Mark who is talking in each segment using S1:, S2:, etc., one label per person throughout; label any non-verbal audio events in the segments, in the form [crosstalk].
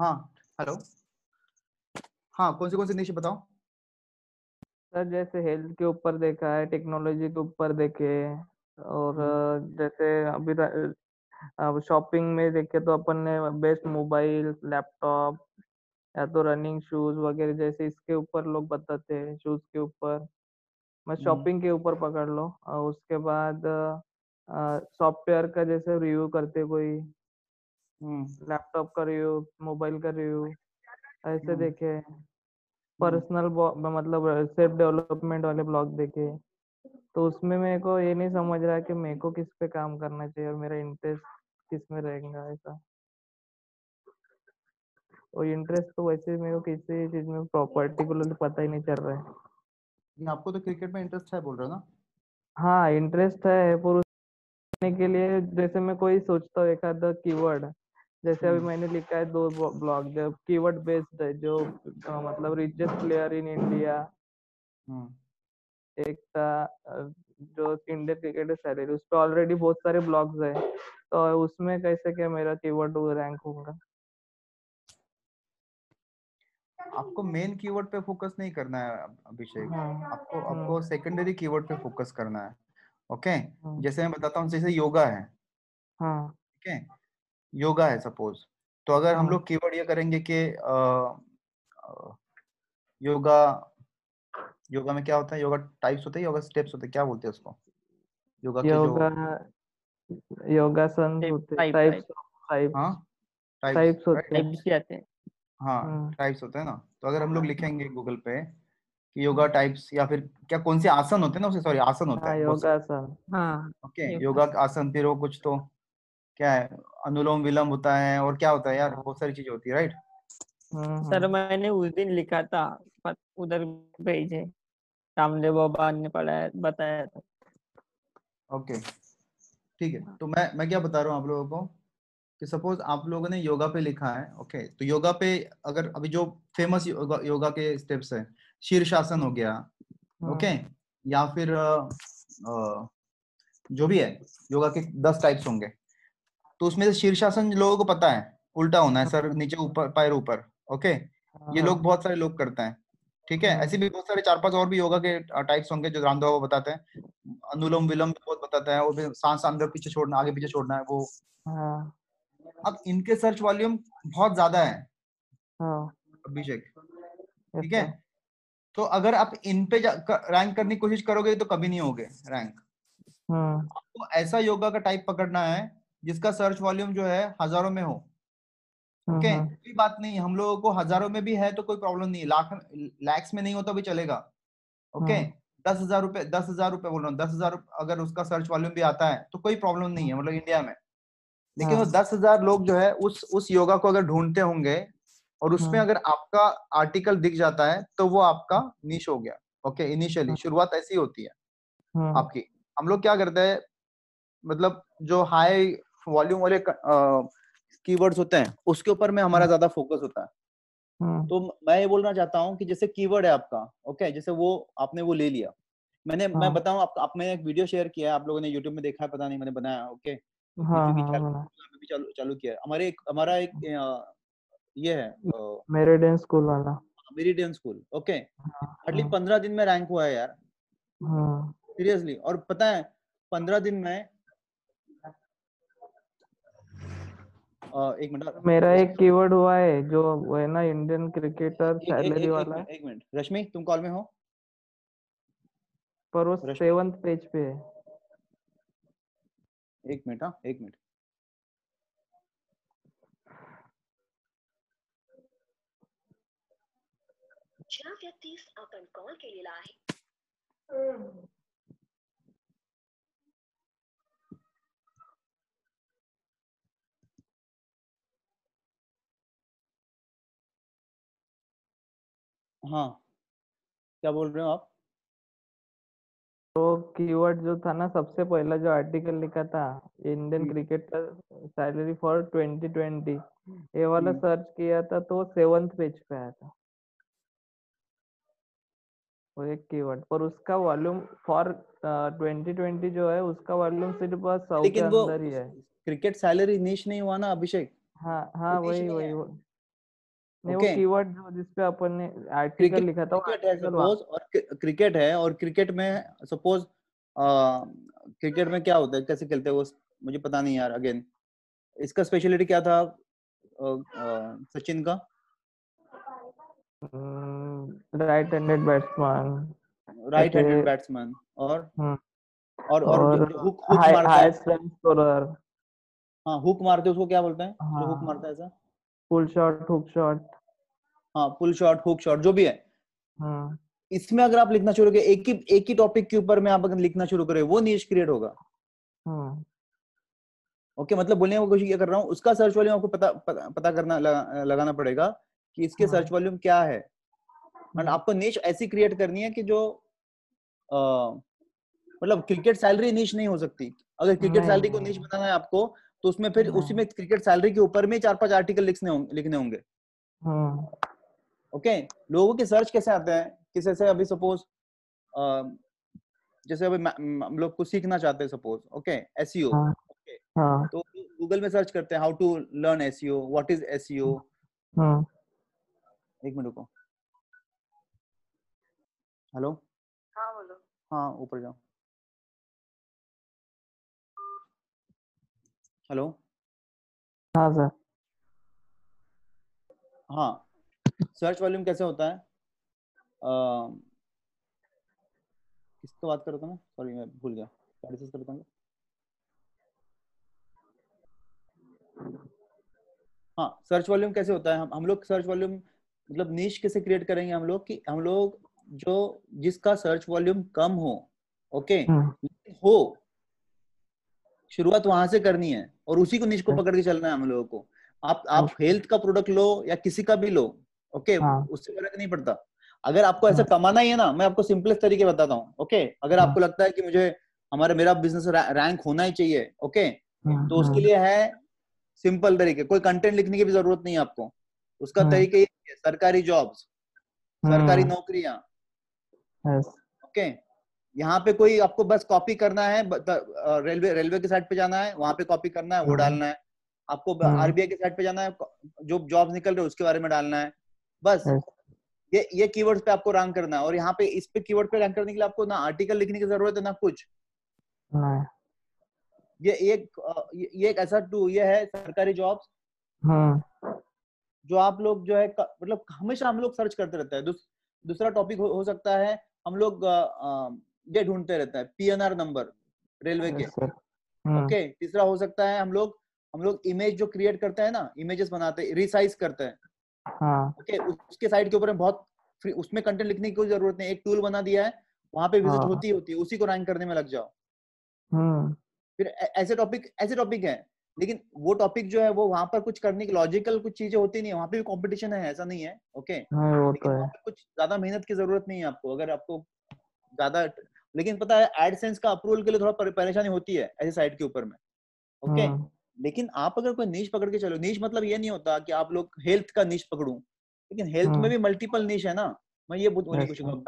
S1: हाँ। हेलो हाँ कौन सी कौन सी निश बताओ?
S2: सर जैसे हेल्थ के ऊपर देखा है टेक्नोलॉजी के ऊपर देखे और
S1: हम्म,
S2: जैसे अभी अब शॉपिंग में देखे तो अपन ने बेस्ट मोबाइल लैपटॉप या तो रनिंग शूज़ वगैरह जैसे इसके ऊपर लोग बताते हैं शूज़ के ऊपर। मैं
S1: हम्म,
S2: शॉपिंग के ऊपर पकड़ लो। और उसके बाद सॉफ्टवेयर का जैसे रिव्यू करते कोई।
S1: हम्म,
S2: लैपटॉप का रिव्यू मोबाइल का रिव्यू ऐसे
S1: हम्म,
S2: देखे।
S1: हम्म।
S2: पर्सनल मतलब सेल्फ डेवलपमेंट वाले ब्लॉग देखे। तो उसमें मेरे को ये नहीं समझ रहा कि मेरे को किस पे काम करना चाहिए और मेरा इंटरेस्ट किसमें रहेगा ऐसा। और इंटरेस्ट तो वैसे मेरे को किसी चीज़ में पर्टिकुलरली पता ही नहीं चल रहा है।
S1: आपको तो क्रिकेट में इंटरेस्ट है बोल रहे हो ना?
S2: हाँ इंटरेस्ट है पर उसने के लिए जैसे मैं कोई सोचता हूँ एक आधा कीवर्ड जैसे अभी
S1: हम्म,
S2: मैंने लिखा है दो ब्लॉग जो कीवर्ड बेस्ड है जो अ, मतलब रिचेस्ट प्लेयर इन इंडिया
S1: हम्म।
S2: एक था जो इंडियन क्रिकेटर सैलरी उस पर ऑलरेडी बहुत सारे ब्लॉग्स है। तो उसमें कैसे क्या मेरा कीवर्ड रैंक होगा?
S1: आपको मेन कीवर्ड पे फोकस नहीं करना है अभिषेक।
S2: हाँ।
S1: आपको
S2: हम्म।
S1: आपको सेकेंडरी कीवर्ड पे फोकस करना है ओके
S2: हम्म,
S1: जैसे मैं बताता हूँ जैसे योगा है।
S2: हाँ।
S1: ठीक है? योगा है सपोज़ तो अगर हम
S2: हाँ।
S1: लोग कीवर्ड ये करेंगे कि योगा योगा में क्या होता है? योगा टाइप्स होते हैं योगा स्टेप्स होते हैं? क्या बोलते हैं उसको? योगा के
S2: योगा योगासन होते
S3: टाइप
S2: टाइप्स
S1: हाँ
S2: टाइप्स
S1: टाइप्स
S2: टाइप्स होते हैं
S3: टाइप्स भी आते हैं।
S1: हाँ टाइप्स होते हैं ना? तो अगर हम लोग लिखेंगे गूगल पे कि योगा टाइप्स या फिर क्या कौन से आसन होते हैं ना उसे? सॉरी आसन होता
S2: हाँ
S1: है
S2: योगासन।
S3: हाँ
S1: ओके
S3: योगा
S1: योगा आसन फिर वो कुछ तो क्या है अनुलोम विलोम होता है और क्या होता है यार बहुत सारी चीज़ें होती है राइट
S2: हम्म
S3: सर
S2: हम्म
S3: मैंने उस दिन लिखा था उधर भेजे रामदेव बाबा ने पढ़ाया बताया था।
S1: ओके ठीक है। तो मैं मैं क्या बता रहा हूँ आप लोगों को कि सपोज़ आप लोगों ने योगा पे लिखा है ओके? तो योगा पे अगर अभी जो फ़ेमस योगा, योगा के स्टेप्स है शीर्षासन हो गया ओके?
S2: हम्म
S1: या फिर अ, अ, जो भी है योगा के दस टाइप्स होंगे तो उसमें से शीर्षासन लोगों को पता है उल्टा होना है सर
S2: हाँ
S1: नीचे ऊपर पैर ऊपर ओके ये लोग
S2: हाँ
S1: बहुत सारे लोग करते हैं ठीक है? ऐसे
S2: हम्म
S1: भी बहुत सारे चार पाँच और भी योगा के टाइप्स होंगे जो रामदेव बताते हैं। अनुलोम विलोम बहुत बताता है और भी सांस अंदर पीछे छोड़ना आगे पीछे छोड़ना है वो।
S2: हाँ।
S1: अब इनके सर्च वॉल्यूम बहुत ज़्यादा है।
S2: हाँ।
S1: अभिषेक ठीक है? तो। अगर आप इन पे रैंक करने की कोशिश करोगे तो कभी नहीं होगे रैंक आपको ऐसा योगा का टाइप पकड़ना है जिसका सर्च वॉल्यूम जो है हज़ारों में हो। ओके
S2: हम्म
S1: कोई बात नहीं हम लोगों को हज़ारों में भी है तो कोई प्रॉब्लम नहीं लाख लैक्स में नहीं हो तो भी चलेगा। ओके
S2: हम्म
S1: दस हज़ार रुपए दस हज़ार रुपए बोल रहा हूँ दस हज़ार अगर उसका सर्च वॉल्यूम भी आता है तो कोई प्रॉब्लम नहीं है मतलब इंडिया में। लेकिन वो
S2: हाँ।
S1: दस हज़ार लोग जो है उस उस योगा को अगर ढूंढते होंगे और उसमें अगर आपका आर्टिकल दिख जाता है तो वो आपका निश हो गया। ओके इनिशियली शुरुआत ऐसी होती है आपकी। हम लोग क्या करते हैं मतलब जो हाई वॉल्यूम वाले कीवर्ड्स होते हैं उसके ऊपर में हमारा
S2: हम्म।
S1: ज़्यादा फोकस होता है।
S2: हम्म।
S1: तो मैं ये बोलना चाहता हूँ कि जैसे कीवर्ड है आपका ओके जैसे वो आपने वो ले लिया। मैंने हाँ। मैं
S2: हाँ।
S1: बताऊँ आप, आप मैंने एक वीडियो शेयर किया है आप लोगों ने यूट्यूब में देखा है पता नहीं मैंने बनाया ओके
S2: हाँ हाँ
S1: भी चालू चालू किया है। हमारे एक हमारा एक ये है
S2: मेरिडियन स्कूल वाला।
S1: मेरिडियन स्कूल ओके
S2: हाँ
S1: हार्डली
S2: हाँ।
S1: पंद्रह दिन में रैंक हुआ है यार।
S2: हाँ।
S1: सीरियसली और पता है पंद्रह दिन में अ, एक मिनट
S2: मेरा एक कीवर्ड हुआ है जो वो है ना इंडियन क्रिकेटर सैलरी वाला।
S1: एक मिनट रश्मि तुम कॉल में हो?
S2: पर वो सेवंथ पेज पे है।
S1: एक मिनट हाँ एक मिनट।
S4: ज्या व्यक्तीस आपण कॉल केलेला आहे
S1: हाँ क्या बोल रहे हो आप?
S2: तो कीवर्ड जो था ना सबसे पहला जो आर्टिकल लिखा था इंडियन
S1: हम्म,
S2: क्रिकेटर सैलरी फॉर 2020 ये वाला
S1: हम्म,
S2: सर्च किया था तो सेवंथ पेज पे आया था। वो एक कीवर्ड पर उसका वॉल्यूम फॉर 2020 जो है उसका वॉल्यूम सिर्फ़ सौ के अंदर ही है।
S1: क्रिकेट सैलरी नीच नहीं हुआ ना अभिषेक?
S2: हाँ हाँ
S1: वो niche
S2: वही
S1: नहीं
S2: वो-. कीवर्ड जो जिसपे अपन ने आर्टिकल लिखा था
S1: क्रिकेट है सपोज़ और क्रिकेट है और क्रिकेट में सपोज़ क्रिकेट में क्या होता है कैसे खेलते हैं वो मुझे पता नहीं यार अगेन। इसका स्पेशलिटी क्या था सचिन का?
S2: Right handed batsman
S1: right handed batsman और। और और हुक हुक मारता है।
S2: स्कोरर
S1: हाँ हुक मारते उसको क्या बोलते हैं? जो हुक
S2: हाँ।
S1: मारता है ऐसा?
S2: पुल शॉट हुक शॉट
S1: हाँ पुल शॉट हुक शॉट जो भी है।
S2: हम्म
S1: इसमें अगर आप लिखना शुरू करें एक ही एक ही टॉपिक के ऊपर में आप अगर लिखना शुरू करें वो नीच क्रिएट होगा।
S2: हम्म
S1: ओके मतलब बोलने की कोशिश कर रहा हूँ उसका सर्च वॉल्यूम आपको पता पता, पता करना लगा, लगाना पड़ेगा कि इसके
S2: हाँ।
S1: सर्च वॉल्यूम क्या है। एंड
S2: हम्म,
S1: आपको निश ऐसी क्रिएट करनी है कि जो अ, मतलब क्रिकेट सैलरी निश नहीं हो सकती। अगर क्रिकेट सैलरी को निश बनाना है आपको तो उसमें फिर उसी में क्रिकेट सैलरी के ऊपर में चार पाँच आर्टिकल लिखने होंगे लिखने होंगे।
S2: हम्म
S1: ओके? लोगों के सर्च कैसे आते हैं? किसी से अभी सपोज़ जैसे अभी हम लोग कुछ सीखना चाहते हैं सपोज़ ओके? एसईओ
S2: हाँ। हाँ।
S1: तो गूगल में सर्च करते हैं how to learn SEO what is SEO
S2: हम्म
S1: एक मिनट रुको। हेलो
S5: हाँ बोलो।
S1: हाँ ऊपर जाओ। हेलो।
S2: हाँ सर।
S1: हाँ सर्च वॉल्यूम कैसे होता है? अ, किसका बात कर रहा था मैं? सॉरी मैं भूल गया। क्या डिस्कस कर रहा था हाँ सर्च वॉल्यूम कैसे होता है? हम हम लोग सर्च वॉल्यूम मतलब नीच कैसे क्रिएट करेंगे हम लोग कि हम लोग जो जिसका सर्च वॉल्यूम कम हो ओके
S2: हम्म।
S1: हो शुरुआत वहाँ से करनी है। और उसी को निश को
S2: अच्छा।
S1: पकड़ के चलना है हम लोगों को। आप आप हेल्थ का प्रोडक्ट लो या किसी का भी लो ओके
S2: हाँ।
S1: उससे फ़र्क नहीं पड़ता। अगर आपको ऐसा
S2: हाँ।
S1: कमाना ही है ना मैं आपको सिंपलेस्ट तरीके बताता हूँ ओके अगर
S2: हाँ।
S1: आपको लगता है कि मुझे हमारा मेरा बिज़नेस रैंक होना ही चाहिए ओके तो उसके लिए है सिंपल तरीके। कोई कंटेंट लिखने की भी ज़रूरत नहीं है आपको। उसका। तरीका ये सरकारी जॉब्स सरकारी नौकरियाँ ओके यहाँ पे कोई आपको बस कॉपी करना है रेलवे रेलवे के साइट पे जाना है वहाँ पे कॉपी करना है वो
S2: हम्म।
S1: डालना है। आपको। आरबीआई के साइट पे जाना है जो जॉब निकल रहे उसके बारे में डालना है। बस। ये ये कीवर्ड्स पे आपको रैंक करना है और यहाँ पे इस पे कीवर्ड पे रैंक करने के लिए आपको ना आर्टिकल लिखने की ज़रूरत है ना कुछ। ये एक ये एक ऐसा टू ये है सरकारी जॉब्स जो आप लोग जो है मतलब हमेशा हम लोग सर्च करते रहते हैं। दूस, दूसरा टॉपिक हो, हो सकता है हम लोग ये ढूंढते रहते हैं पीएनआर नंबर रेलवे के। ओके तीसरा हो सकता है हम लोग हम लोग इमेज जो क्रिएट करते हैं ना इमेजेस बनाते हैं रिसाइज करते हैं।
S2: हाँ,
S1: ओके उसके साइट के ऊपर बहुत उसमें कंटेंट लिखने की कोई ज़रूरत नहीं एक टूल बना दिया है वहाँ पे विज़िट
S2: हाँ।
S1: होती होती है उसी को रैंक करने में लग जाओ।
S2: हम्म,
S1: फिर ऐसे टॉपिक ऐसे टॉपिक है लेकिन वो टॉपिक जो है वो वहाँ पर कुछ करने की लॉजिकल कुछ चीज़ें होती नहीं है वहाँ पे भी कंपटीशन है ऐसा नहीं है ओके
S2: नहीं वो तो है।
S1: कुछ ज़्यादा मेहनत की ज़रूरत नहीं है आपको अगर आपको ज़्यादा लेकिन पता है एडसेंस का अप्रूवल के लिए थोड़ा परेशानी होती है ऐसे साइट के ऊपर में ओके
S2: हम्म,
S1: लेकिन आप अगर कोई नीच पकड़ के चलो नीच मतलब ये नहीं होता कि आप लोग हेल्थ का नीच पकड़ू लेकिन हेल्थ में
S2: हम्म।
S1: भी मल्टीपल नीच है ना मैं ये बोल- बोलने की
S2: Yes,
S1: कोशिश करूँ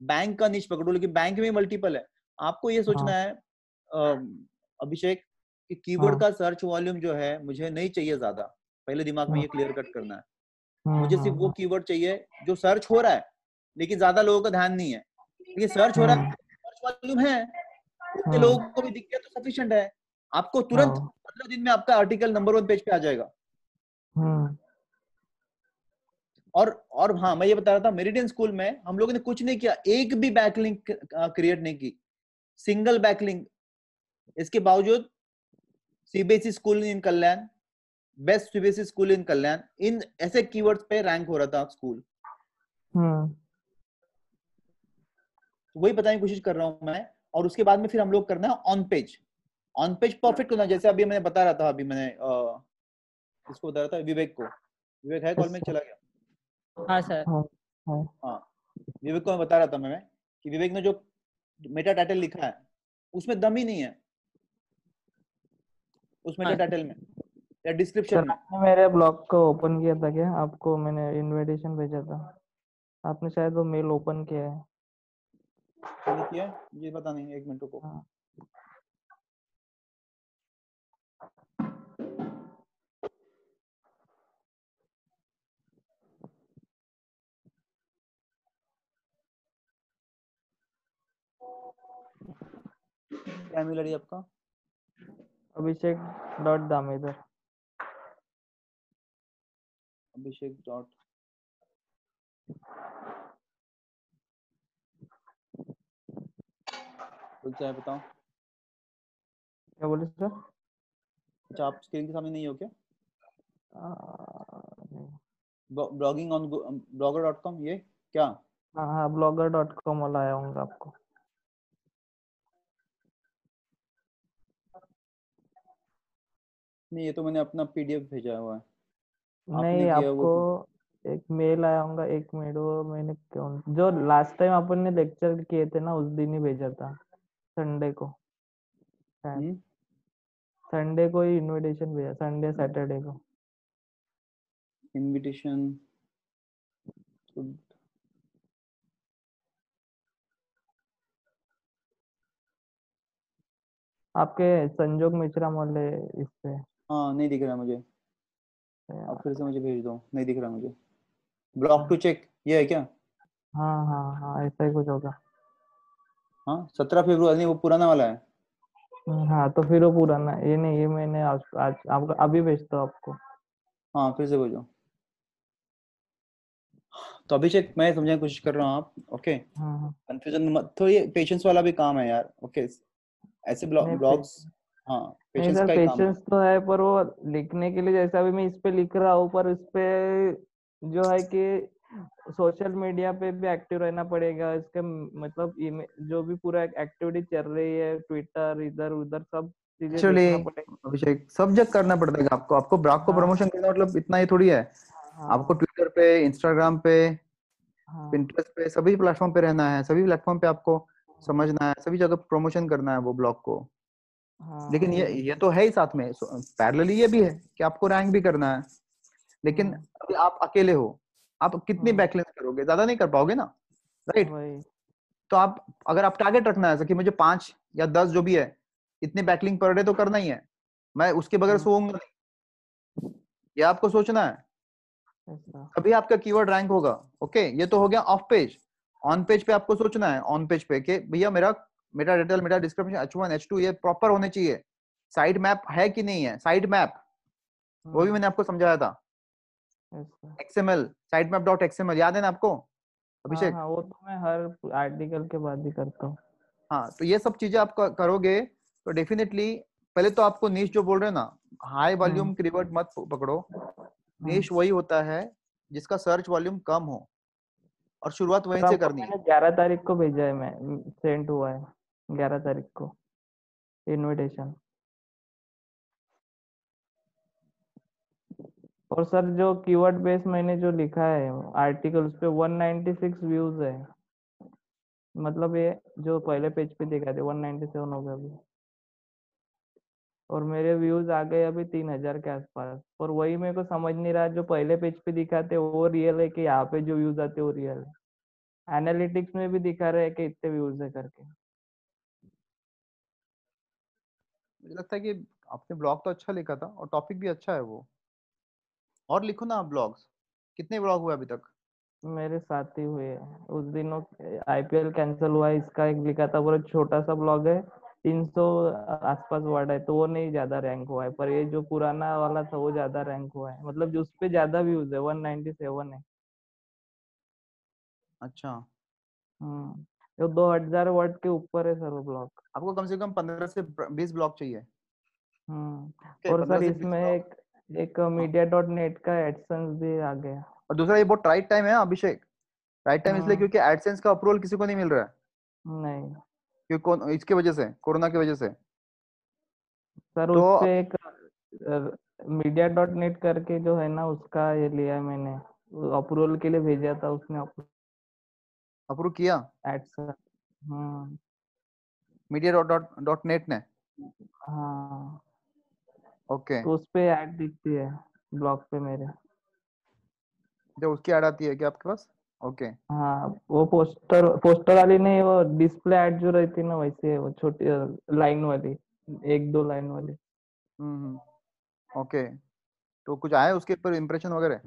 S1: बैंक का नीच पकड़ू लेकिन बैंक में मल्टीपल है आपको ये सोचना
S2: हाँ।
S1: है अभिषेक कि कीवर्ड
S2: हाँ।
S1: का सर्च वॉल्यूम जो है मुझे नहीं चाहिए ज़्यादा पहले दिमाग में
S2: हाँ।
S1: ये क्लियर कट करना है मुझे सिर्फ़ वो कीवर्ड चाहिए जो सर्च हो रहा है लेकिन ज़्यादा लोगों का ध्यान नहीं है लेकिन सर्च हो रहा है वॉल्यूम है उतने
S2: हम्म।
S1: लोगों को भी दिख गया तो सफिशिएंट है। आपको तुरंत
S2: हाँ,
S1: पंद्रह दिन में आपका आर्टिकल नंबर वन पेज पे आ जाएगा।
S2: हम्म,
S1: और और हाँ मैं ये बता रहा था मेरिडियन स्कूल में हम लोगों ने कुछ नहीं किया एक भी बैकलिंक क्रिएट नहीं की। सिंगल बैकलिंक इसके बावजूद CBSE school in Kalyan best CBSE school in Kalyan इन ऐसे कीवर्ड्स पे रैंक हो रहा था स्कूल वही बताने की कोशिश कर रहा हूँ मैं और उसके बाद में फिर हम लोग करना है on page on page perfect होना जैसे अभी मैंने बता रहा था अभी मैंने इसको बता रहा था विवेक को। विवेक है कॉल में? चला गया।
S3: हाँ सर।
S1: हाँ विवेक को मैं बता रहा था मैं कि विवेक ने जो मेटा टाइटल लिखा है उसमें दम ही नहीं है। उस मेटा
S3: हाँ।
S1: टाइटल में या डिस्क्रिप्शन में।
S2: मेरे ब्लॉग को ओपन किया था क्या? आपको मैंने इनविटेशन भेजा था। आपने शायद वो मेल ओपन किया है।
S1: मैंने किया ये पता नहीं एक मिनट को
S2: हाँ।
S1: क्या मिल आपका?
S2: Abhishek dot Damodar
S1: Abhishek dot. खुल जाए बताओ।
S2: क्या बोले सर?
S1: अच्छा आप स्क्रीन के सामने नहीं हो क्या? Blogging on blogger dot com ये क्या?
S2: हाँ हाँ ब्लॉगर डॉट कॉम वाला आया होगा आपको।
S1: नहीं ये तो मैंने अपना पीडीएफ भेजा हुआ है।
S2: नहीं आपको एक मेल आया होगा एक मिनट वो मैंने क्यों जो लास्ट टाइम अपन ने लेक्चर किए थे ना उस दिन ही भेजा था। संडे को।
S1: हम्म,
S2: संडे को ही इनविटेशन भेजा संडे सैटरडे को।
S1: इनविटेशन
S2: आपके संजोग मिश्रा वाले इस पे।
S1: हाँ नहीं दिख रहा मुझे। आप फिर से मुझे भेज दो नहीं दिख रहा मुझे। ब्लॉक टू चेक ये है क्या?
S2: हाँ हाँ हाँ ऐसा ही कुछ होगा।
S1: हाँ सत्रह नहीं वो पुराना वाला है।
S2: हाँ तो फिर वो पुराना ये नहीं ये मैंने आज आज आपको अभी भेजता हूँ आपको।
S1: हाँ फिर से भेजो। तो अभिषेक मैं समझाने की कोशिश कर रहा हूँ आप ओके?
S2: हाँ हाँ।
S1: कंफ्यूजन मत तो ये पेशेंस वाला भी काम है यार ओके? ऐसे
S2: नहीं,
S1: ब्लॉग्स हाँ पेशेंस का काम
S2: पेशेंस तो है पर वो लिखने के लिए जैसा अभी मैं इस पे लिख रहा हूँ पर इस पे जो है कि सोशल मीडिया पे भी एक्टिव रहना पड़ेगा इसके मतलब जो भी पूरा एक्टिविटी चल रही है ट्विटर इधर उधर सब
S1: एक्चुअली अभिषेक सब जग करना पड़ता है आपको। आपको ब्लॉग को
S2: हाँ।
S1: प्रमोशन करना मतलब इतना ही थोड़ी है।
S2: हाँ
S1: आपको ट्विटर पे इंस्टाग्राम पे
S2: हाँ।
S1: पिंटरेस्ट पे सभी प्लेटफॉर्म पे रहना है सभी प्लेटफॉर्म पे आपको समझना है सभी जगह प्रमोशन करना है वो ब्लॉग को।
S2: हाँ।
S1: लेकिन ये
S2: हाँ
S1: ये तो है ही साथ में पैरेलली ये भी है कि आपको रैंक भी करना है। लेकिन
S2: हाँ,
S1: अभी आप अकेले हो आप कितनी
S2: हाँ।
S1: बैकलिंक करोगे? ज़्यादा नहीं कर पाओगे ना? राइट तो आप अगर आप टारगेट रखना है कि मुझे पाँच या दस जो भी है इतने बैकलिंग पर डे तो करना ही है। मैं उसके बगैर
S2: हाँ।
S1: सोऊँगा नहीं। ये आपको सोचना है।
S2: ऐसा
S1: तभी आपका कीवर्ड रैंक होगा। ओके ये तो हो गया ऑफ़ पेज ऑन पेज पे आपको सोचना है ऑन पेज पे कि भैया मेरा मेरा डिटेल मेरा description H one H two ये प्रॉपर होने चाहिए। साइड मैप है कि नहीं है? साइड मैप वो भी
S2: हाँ,
S1: मैंने आपको समझाया था। XML sitemap dot XML याद है ना आपको?
S2: हाँ
S1: अभिषेक?
S2: हाँ वो तो मैं हर आर्टिकल के बाद ही करता हूँ।
S1: हाँ तो ये सब चीज़ें आप करोगे तो डेफिनेटली पहले तो आपको नीच जो बोल रहे हैं ना हाई वॉल्यूम। कीवर्ड मत पकड़ो।
S2: हाँ,
S1: नीच वही होता है जिसका सर्च वॉल्यूम कम हो और शुरुआत वहीं से करनी। है
S2: ग्यारह तारीख को भेजा है मैं सेंड हुआ है ग्यारह तारीख को। इनविटेशन और सर जो कीवर्ड बेस मैंने जो लिखा है आर्टिकल उस पे 196 व्यूज़ है। मतलब ये जो पहले पेज पे दिखा थे 197 हो गया अभी। और मेरे व्यूज़ आ गए अभी तीन हज़ार के आसपास। और वही मेरे को समझ नहीं रहा, जो पहले पेज पे दिखाते वो रियल है कि यहाँ पे जो व्यूज़ आते वो रियल है। एनालिटिक्स में भी दिखा रहे हैं कि इतने व्यूज़ है करके।
S1: मुझे लगता है कि आपने ब्लॉग तो अच्छा लिखा था, और टॉपिक भी अच्छा है वो। और लिखो ना ब्लॉग्स। कितने ब्लॉग हुए अभी तक?
S2: मेरे साथ ही हुए उस दिनों आईपीएल कैंसिल हुआ इसका एक लिखा था पूरा छोटा सा ब्लॉग है तीन सौ आसपास वर्ड है तो वो नहीं ज़्यादा रैंक हुआ है पर ये जो पुराना वाला था वो ज़्यादा रैंक हुआ है। मतलब जो उस पे ज़्यादा व्यूज़ है 197 है।
S1: अच्छा।
S2: हम्म दो हज़ार वर्ड के ऊपर है सर वो ब्लॉग।
S1: आपको कम से कम पंद्रह से बीस ब्लॉग चाहिए।
S2: हम्म और सर इसमें एक एक मीडिया डॉट नेट का एडसेंस भी आ गया।
S1: और दूसरा ये बहुत राइट टाइम है अभिषेक। राइट टाइम इसलिए
S2: हाँ।
S1: क्योंकि एडसेंस का अप्रूवल किसी को नहीं मिल रहा है।
S2: नहीं।
S1: क्योंकि कौन- इसके वजह से कोरोना की वजह से।
S2: सर
S1: तो
S2: उस पे एक मीडिया डॉट नेट करके जो है ना उसका ये लिया मैंने। अप्रूवल के लिए भेजा था उसने
S1: अप्रूव किया? मीडिया डॉट डॉट नेट ने?
S2: हाँ।
S1: ओके।
S2: तो उस पे ऐड दिखती है ब्लॉग पे मेरे।
S1: जो उसकी ऐड आती है क्या आपके पास? ओके।
S2: हाँ वो पोस्टर पोस्टर वाली नहीं वो डिस्प्ले ऐड जो रहती है ना वैसे वो छोटी लाइन वाली एक दो लाइन वाली।
S1: हम्म ओके। तो कुछ आया उसके ऊपर इम्प्रेशन वगैरह?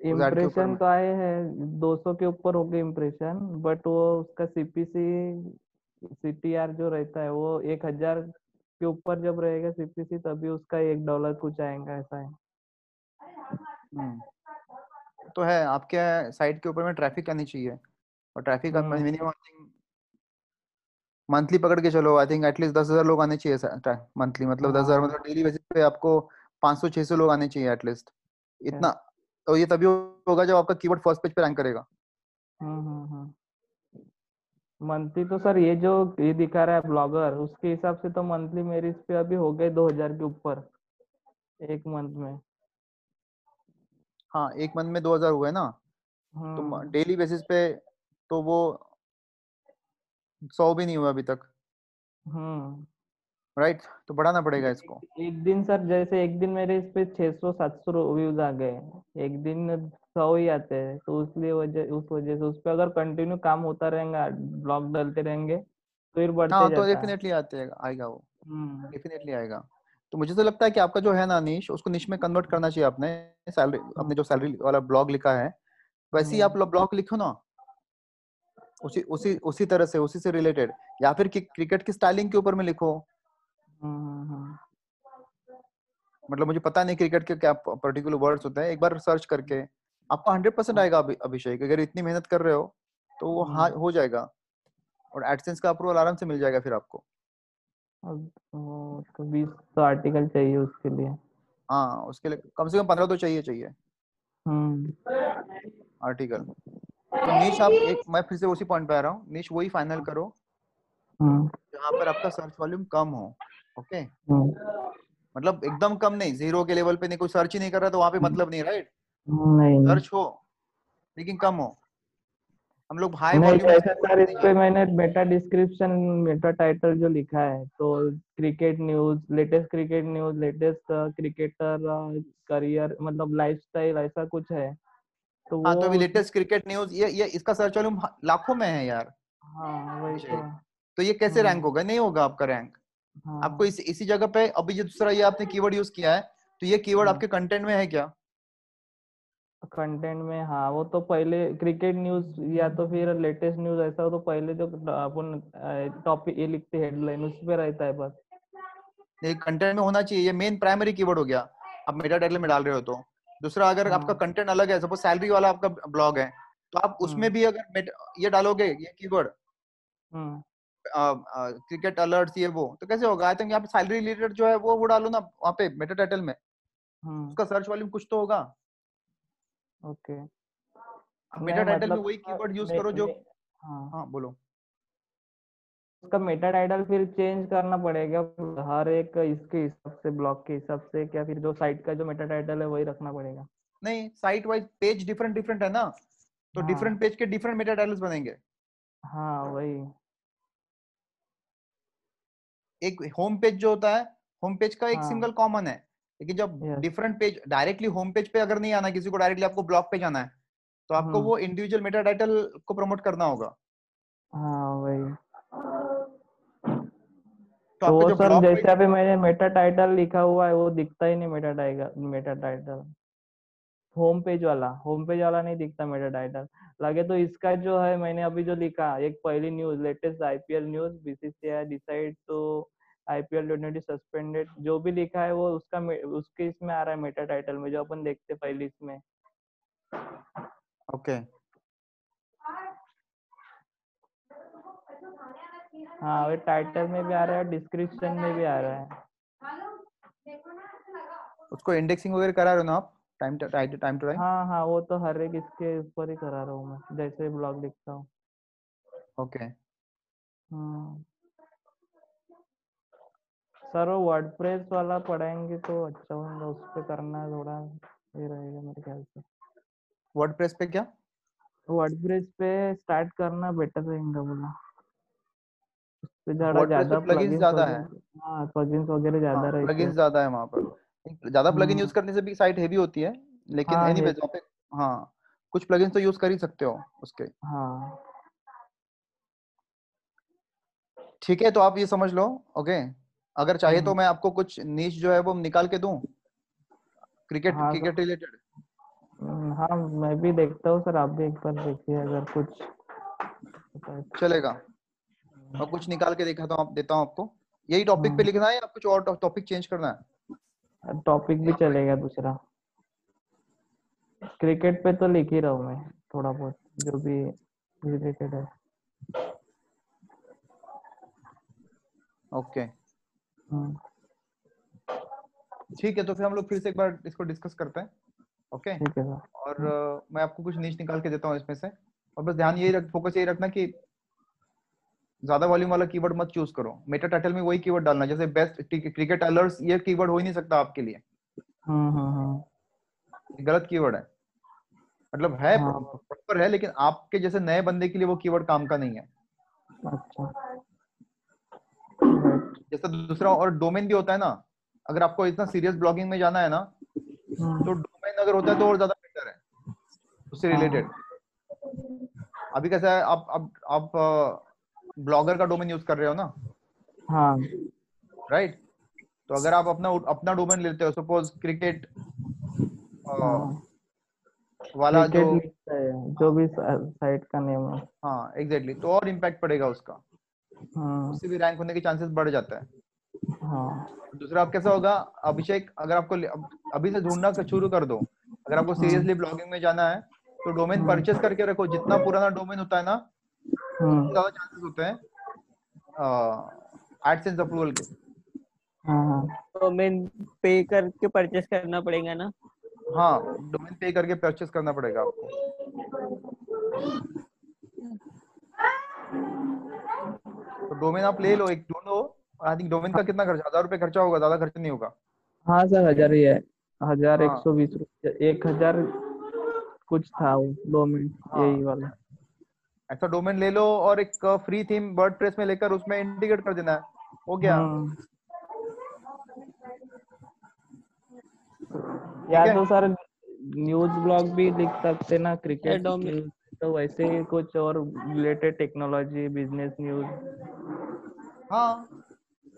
S2: इम्प्रेशन तो आए हैं 200 के ऊपर हो गए इम्प्रेशन बट वो उसका सीपीसी सीटीआर जो रहता है वो एक हज़ार के ऊपर जब रहेगा सीपीसी तभी उसका एक डॉलर कुछ आएगा ऐसा है।
S1: हम्म। तो है आपके साइट के ऊपर में ट्रैफ़िक आनी चाहिए और traffic. Minimum I think monthly पकड़ के चलो आई थिंक एटलीस्ट दस हज़ार लोग आने चाहिए मंथली मतलब दस हज़ार
S2: हाँ।
S1: मतलब डेली बेसिस पे आपको पाँच सौ छह सौ लोग आने चाहिए एटलीस्ट इतना तो ये तभी होगा जब आपका कीवर्ड फ़र्स्ट पेज पे रैंक करेगा।
S2: हम्म हम्म हम्म। मंथली तो सर ये जो ये दिखा रहा है ब्लॉगर उसके हिसाब से तो मंथली मेरी इस पे अभी हो गए दो हज़ार के ऊपर एक मंथ में।
S1: हाँ एक मंथ में दो हज़ार हुए ना? तो
S2: हम्म।
S1: डेली बेसिस पे तो वो सौ भी नहीं हुआ अभी तक।
S2: हम्म।
S1: राइट? तो बढ़ाना पड़ेगा इसको।
S2: एक दिन सर जैसे एक दिन मेरे इस पे 600 700 व्यूज़ आ गए। एक दिन सौ ही आते हैं तो उसलिए वजह उस वजह से उस पे अगर कंटिन्यू काम होता रहेगा ब्लॉग डालते रहेंगे तो फिर बढ़ते
S1: हाँ तो डेफिनेटली आते आएगा वो।
S2: हम्म।
S1: डेफिनेटली आएगा। तो मुझे तो लगता है कि आपका जो है ना निश उसको निश में कन्वर्ट करना चाहिए आपने। सैलरी अपने जो सैलरी वाला ब्लॉग लिखा है वैसे ही आप ब्लॉग लिखो ना। उसी उसी उसी तरह से उसी से रिलेटेड या फिर कि क्रिकेट की स्टाइलिंग के ऊपर में लिखो।
S2: हम्म हम्म
S1: मतलब मुझे पता नहीं क्रिकेट के क्या पर्टिकुलर वर्ड्स होते हैं एक बार सर्च करके। आपको हंड्रेड परसेंट आएगा अभिषेक अगर इतनी मेहनत कर रहे हो तो वो हाँ हो जाएगा। और एडसेंस का अप्रूवल आराम से मिल जाएगा फिर आपको।
S2: तो बीस तो आर्टिकल चाहिए उसके लिए।
S1: हाँ उसके लिए कम से कम पंद्रह तो चाहिए चाहिए।
S2: हम्म।
S1: आर्टिकल तो नीच आप एक मैं फिर से उसी पॉइंट पे आ रहा हूँ। नीच वही फाइनल करो
S2: हम्म।
S1: जहाँ पर आपका सर्च वॉल्यूम कम हो ओके
S2: हम्म।
S1: मतलब एकदम कम नहीं ज़ीरो के लेवल पे नहीं कोई सर्च ही नहीं कर रहा तो वहाँ पे मतलब नहीं राइट सर्च हो लेकिन कम हो। हम लोग हाई
S2: नहीं सर इस पे मैंने मेटा डिस्क्रिप्शन मेटा टाइटल जो लिखा है तो cricket news latest cricket news latest cricketer career मतलब लाइफस्टाइल ऐसा कुछ है। तो
S1: हाँ तो अभी लेटेस्ट क्रिकेट न्यूज़ ये ये इसका सर्च वॉल्यूम लाखों में है यार।
S2: हाँ वही तो।
S1: तो ये कैसे। रैंक होगा? नहीं होगा आपका रैंक
S2: हाँ।
S1: आपको इस, इसी जगह पे अभी जो दूसरा ये आपने कीवर्ड यूज़ किया है तो ये कीवर्ड
S2: हम्म।
S1: आपके कंटेंट में है क्या?
S2: कंटेंट में हाँ वो तो पहले क्रिकेट न्यूज़ या तो फिर लेटेस्ट न्यूज़ ऐसा हो तो पहले जो अपन टॉपिक ये लिखते हेडलाइन उस पे रहता है बस।
S1: ये कंटेंट में होना चाहिए ये मेन प्राइमरी कीवर्ड हो गया। आप मेटा टाइटल में डाल रहे हो तो। दूसरा अगर आपका
S2: हाँ।
S1: कंटेंट अलग है सपोज़ सैलरी वाला आपका ब्लॉग है तो आप उसमें
S2: हम्म।
S1: भी अगर ये डालोगे ये कीवर्ड
S2: हम्म।
S1: क्रिकेट अलर्ट्स ये वो तो कैसे होगा? आई थिंक यहाँ पे सैलरी रिलेटेड जो है वो वो डालो ना वहाँ पे मेटा टाइटल में।
S2: हम्म।
S1: उसका सर्च वॉल्यूम कुछ तो होगा।
S2: ओके।
S1: मेटा टाइटल में
S2: मतलब,
S1: वही कीवर्ड यूज़ करो जो
S2: हाँ।
S1: हाँ बोलो।
S2: उसका मेटा टाइटल फिर चेंज करना पड़ेगा हर एक इसके हिसाब से ब्लॉग के हिसाब से क्या फिर जो साइट का जो मेटा टाइटल है वही रखना पड़ेगा?
S1: नहीं site wise page different different है ना? तो
S2: हाँ।
S1: डिफरेंट पेज के डिफरेंट मेटा टाइटल्स बनेंगे।
S2: हाँ वही।
S1: एक होम पेज जो होता है होम पेज का एक
S2: हाँ।
S1: सिंगल कॉमन है। लेकिन जब different page directly home page पे अगर नहीं आना किसी को डायरेक्टली आपको ब्लॉग पे जाना है तो आपको
S2: हम्म।
S1: वो इंडिविजुअल मेटा टाइटल को प्रमोट करना होगा।
S2: हाँ वही।
S1: तो
S2: तो सर जैसे अभी मैंने मेटा टाइटल लिखा हुआ है वो दिखता ही नहीं meta title meta title home page वाला होम पेज वाला नहीं दिखता मेटा टाइटल लगे तो इसका जो है मैंने अभी जो लिखा एक पहली news latest IPL news BCCI decide to IPL twenty suspended जो भी लिखा है वो उसका उसके इसमें आ रहा है मेटा टाइटल में जो अपन देखते पहले इसमें।
S1: ओके
S2: हाँ वो टाइटल में भी आ रहा है डिस्क्रिप्शन में भी आ रहा है।
S1: उसको इंडेक्सिंग वगैरह करा रहे हो ना आप? Time time time to time
S2: हाँ हाँ वो तो हर एक इसके ऊपर ही करा रहा हूँ मैं जैसे ब्लॉग लिखता हूँ।
S1: ओके
S2: हम्म सर वो वर्डप्रेस वाला पढ़ाएँगे तो अच्छा होगा उस पे करना है थोड़ा ये रहेगा मेरे ख्याल से।
S1: वर्डप्रेस पे क्या?
S2: वर्डप्रेस पे स्टार्ट करना बेटर रहेगा बोला। उस पे ज़्यादा ज़्यादा प्लगइन्स
S1: ज़्यादा है।
S2: हाँ प्लगइन्स वगैरह ज़्यादा
S1: हाँ प्लगइन्स ज़्यादा है वहाँ पर। ज़्यादा प्लगइन। यूज़ करने से भी साइट हेवी होती है लेकिन
S2: हाँ,
S1: एनीवेज
S2: है।
S1: वहाँ पे हाँ कुछ प्लगइन्स तो यूज़ कर ही सकते हो उसके।
S2: हाँ।
S1: ठीक है तो आप ये समझ लो ओके अगर चाहिए तो
S2: हम्म।
S1: मैं आपको कुछ नीच जो है वो निकाल के दूँ? क्रिकेट
S2: हाँ,
S1: क्रिकेट रिलेटेड
S2: हम्म, हाँ मैं भी देखता हूँ सर आप भी एक बार देखिए अगर कुछ।
S1: चलेगा। मैं कुछ निकाल के दिखाता हूँ आप देता हूँ आपको। यही टॉपिक पे
S2: हाँ।
S1: लिखना है या कुछ और टॉपिक चेंज करना है?
S2: टॉपिक भी चलेगा दूसरा। क्रिकेट पे तो लिख ही रहा हूँ मैं थोड़ा बहुत जो भी रिलेटेड है।
S1: ओके
S2: हम्म,
S1: ठीक है तो फिर हम लोग फिर से एक बार इसको डिस्कस करते हैं ओके
S2: ठीक है
S1: और अ, मैं आपको कुछ नीच निकाल के देता हूँ इसमें से। और बस ध्यान यही रख फोकस यही रखना कि ज़्यादा वॉल्यूम वाला कीवर्ड मत चूज़ करो। मेटा टाइटल में वही कीवर्ड डालना जैसे बेस्ट क्रिकेट अलर्ट्स ये कीवर्ड हो ही नहीं सकता आपके लिए।
S2: हम्म हम्म हम्म
S1: गलत कीवर्ड है। मतलब है
S2: हाँ।
S1: प्रॉपर है लेकिन आपके जैसे नए बंदे के लिए वो कीवर्ड काम का नहीं है।
S2: अच्छा। Right.
S1: जैसे दूसरा और डोमेन भी होता है ना अगर आपको इतना सीरियस ब्लॉगिंग में जाना है ना
S2: हम्म,
S1: तो डोमेन अगर होता है तो और ज़्यादा बेटर है उससे
S2: हाँ।
S1: रिलेटेड अभी कैसा है आप आप आप ब्लॉगर का डोमेन यूज़ कर रहे हो ना?
S2: हाँ।
S1: राइट तो अगर आप अपना अपना डोमेन लेते हो सपोज़ क्रिकेट
S2: हाँ।
S1: वाला जो
S2: जो भी साइट का नेम है।
S1: हाँ एग्जैक्टली तो और इम्पैक्ट पड़ेगा उसका।
S2: हाँ।
S1: उससे भी रैंक होने के चांसेस बढ़ जाता है।
S2: हाँ।
S1: दूसरा आप कैसा होगा अभिषेक अगर आपको अभी से ढूंढना शुरू कर दो। अगर आपको सीरियसली ब्लॉगिंग में जाना है तो डोमेन
S2: हाँ।
S1: परचेस करके रखो। जितना पुराना डोमेन होता है ना
S2: हम्म,
S1: ज़्यादा चांसेस होते हैं एडसेंस अप्रूवल के।
S2: हाँ हाँ।
S3: तो मैं पे करके परचेस करना पड़ेगा ना?
S1: हाँ डोमेन पे करके परचेस करना पड़ेगा आपको। तो डोमेन आप ले लो एक ढूंढो। आई थिंक डोमेन का कितना खर्चा हज़ार रुपए खर्चा होगा ज़्यादा खर्चा नहीं होगा।
S2: हाँ सर हज़ार ही है। हज़ार एक
S1: हाँ।
S2: सौ बीस रुपये एक हज़ार कुछ था वो दो मिनट
S1: हाँ।
S2: यही वाला।
S1: ऐसा डोमेन ले लो और एक फ्री थीम वर्ड प्रेस में लेकर उसमें इंटीग्रेट कर देना। है हो। गया
S2: हाँ। या तो सर न्यूज़ ब्लॉग भी लिख सकते ना क्रिकेट
S3: डोमे-
S2: तो वैसे ही कुछ और रिलेटेड टेक्नोलॉजी बिज़नेस न्यूज़
S1: हाँ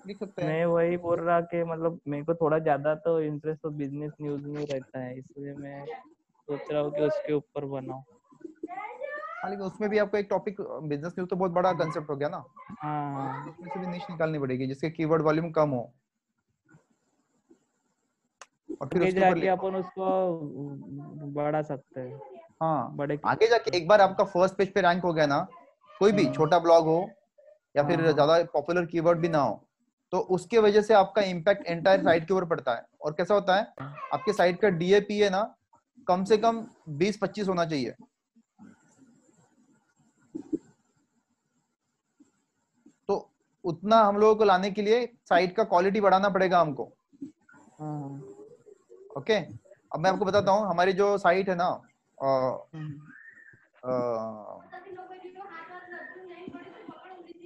S1: लिख सकते हैं।
S2: मैं वही बोल रहा कि मतलब मेरे को थोड़ा ज़्यादा तो इंटरेस्ट तो बिज़नेस न्यूज़ में रहता है इसलिए मैं सोच रहा हूँ कि उसके ऊपर बनाऊँ।
S1: हाँ लेकिन उसमें भी आपको एक टॉपिक बिज़नेस न्यूज़ तो बहुत बड़ा कंसेप्ट हो गया ना।
S2: हाँ।
S1: उसमें से भी निश निकालनी पड़ेगी जिसके कीवर्ड वॉल्यूम कम हो। और फिर उसके
S2: जाके अपन उसको बढ़ा सकते हैं।
S1: हाँ
S2: बड़े
S1: आगे जाके एक बार आपका फ़र्स्ट पेज पे रैंक हो गया ना कोई भी
S2: हाँ।
S1: छोटा ब्लॉग हो या फिर
S2: हाँ।
S1: ज़्यादा पॉपुलर कीवर्ड भी ना हो तो उसके वजह से आपका इम्पैक्ट एंटायर साइट के ऊपर पड़ता है। और कैसा होता है आपके साइट का डीएपी है ना कम से कम 20-25 होना चाहिए। तो उतना हम लोगों को लाने के लिए साइट का क्वालिटी बढ़ाना पड़ेगा हमको।
S2: हाँ।
S1: ओके अब मैं आपको बताता हूँ हमारी जो साइट है ना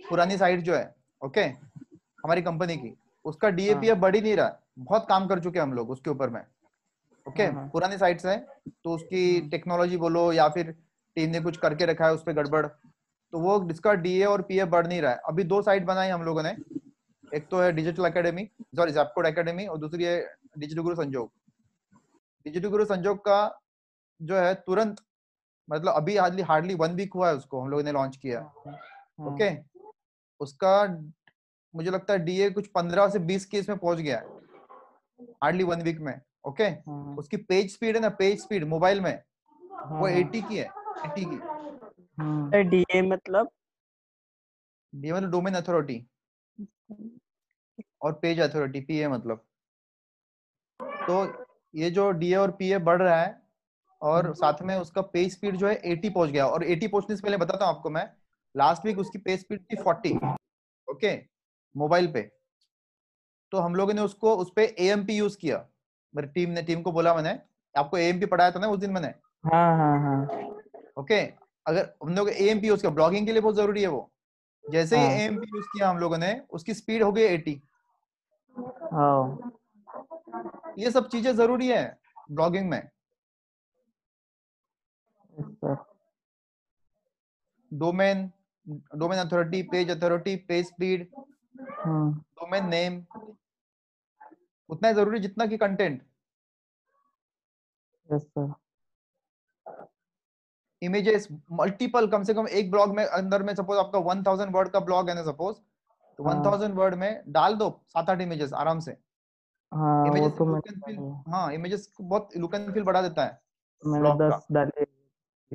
S1: पुरानी साइट जो है ओके हमारी कंपनी की उसका डीएपी
S2: हाँ।
S1: अब बढ़ ही नहीं रहा बहुत काम कर चुके हम लोग उसके ऊपर में ओके
S2: हाँ, हाँ।
S1: पुरानी साइट्स है तो उसकी। टेक्नोलॉजी बोलो या फिर टीम ने कुछ करके रखा है उस पर गड़बड़ तो वो जिसका डीए और पीए बढ़ नहीं रहा है अभी दो साइट बनाई हम लोगों ने एक तो है डिजिटल एकेडमी सॉरी जैपकोड एकेडमी और दूसरी है डिजिटल गुरु संजोग डिजिटल गुरु संजोग का जो है तुरंत मतलब अभी हार्डली हार्डली वन वीक हुआ है उसको हम लोगों ने लॉन्च किया है।
S2: हाँ,
S1: ओके? उसका मुझे लगता है डीए कुछ पंद्रह से बीस के इसमें पहुँच गया है। हार्डली वन वीक में ओके?
S2: हाँ,
S1: उसकी पेज स्पीड है ना पेज स्पीड मोबाइल में वो एटी की है एटी की।
S2: हाँ,
S3: डीए मतलब?
S1: डीए मतलब डोमेन अथॉरिटी। और पेज अथॉरिटी पीए मतलब। तो ये जो डीए और पीए बढ़ रहा है और
S2: हम्म।
S1: साथ में उसका पेज स्पीड जो है 80 पहुँच गया। और 80 पहुँचने से पहले बताता हूँ आपको मैं लास्ट वीक उसकी पेज स्पीड थी 40 ओके मोबाइल पे। तो हम लोगों ने उसको उस पे एएमपी यूज़ किया। मेरी टीम ने टीम को बोला मैंने आपको एएमपी पढ़ाया था ना उस दिन मैंने?
S2: हाँ हाँ हाँ।
S1: ओके अगर हम लोग एएमपी यूज़ किया ब्लॉगिंग के लिए बहुत ज़रूरी है वो। जैसे ही
S2: हाँ।
S1: एएमपी यूज़ किया हम लोगों ने उसकी स्पीड हो गई 80
S2: हाँ।
S1: ये सब चीज़ें ज़रूरी है ब्लॉगिंग में। Domain domain authority page authority page speed
S2: हाँ।
S1: डोमेन नेम उतना ही ज़रूरी जितना कि content
S2: yes, sir.
S1: Images multiple कम से कम एक ब्लॉग में अंदर में सपोज़ आपका 1000 वर्ड का ब्लॉग है ना सपोज़ तो
S2: हाँ।
S1: 1000 वर्ड में डाल दो सात आठ इमेजेस आराम से।
S2: हाँ
S1: इमेजेस
S2: तो
S1: हाँ इमेजेस बहुत लुक एंड फील बढ़ा देता है
S2: मैंने दस डाले।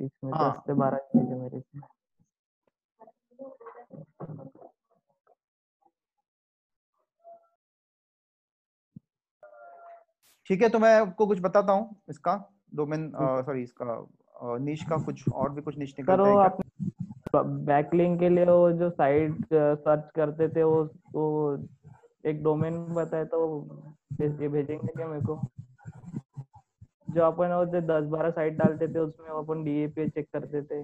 S2: इसमें
S1: हाँ।
S2: दस से बारह है मेरे इसमें
S1: ठीक है तो मैं आपको कुछ बताता हूँ इसका डोमेन सॉरी इसका नीश का कुछ और भी कुछ
S2: सर
S1: निकलता है
S2: आप। बैकलिंक के लिए वो जो साइट सर्च करते थे वो वो एक डोमेन बताया तो ये भेजेंगे क्या मेरे को? जो अपन वो जो दस बारह साइट डालते थे उसमें अपन डीएपी चेक करते थे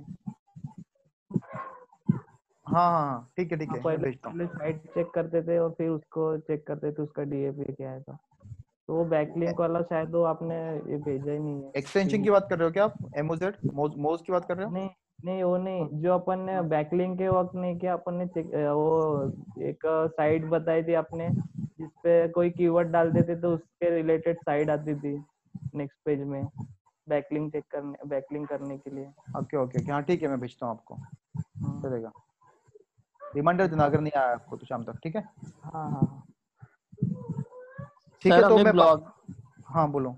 S1: हाँ ठीक है ठीक है
S2: पहले साइट चेक करते थे और फिर उसको चेक करते थे उसका डीएपी क्या है था तो वो बैकलिंक वाला शायद वो आपने ये भेजा ही नहीं है।
S1: एक्सटेंशन की बात कर रहे हो क्या आप? एमोजेड मोज की बात कर रहे हो?
S2: नहीं नहीं वो नहीं जो अपन ने बैकलिंक के वक्त नहीं किया अपन ने अ, वो एक साइट बताई थी आपने जिसपे कोई कीवर्ड डाल देते तो उसके रिलेटेड साइट आती थी। नेक्स्ट पेज में बैकलिंक चेक करने बैकलिंक करने के लिए।
S1: ओके ओके ओके हाँ ठीक है मैं भेजता हूँ आपको।
S2: हाँ।
S1: चलेगा। रिमाइंडर देना अगर नहीं आया आपको तो शाम तक ठीक है?
S2: हाँ हाँ
S1: ठीक है तो मैं
S3: ब्लॉग
S1: हाँ बोलो।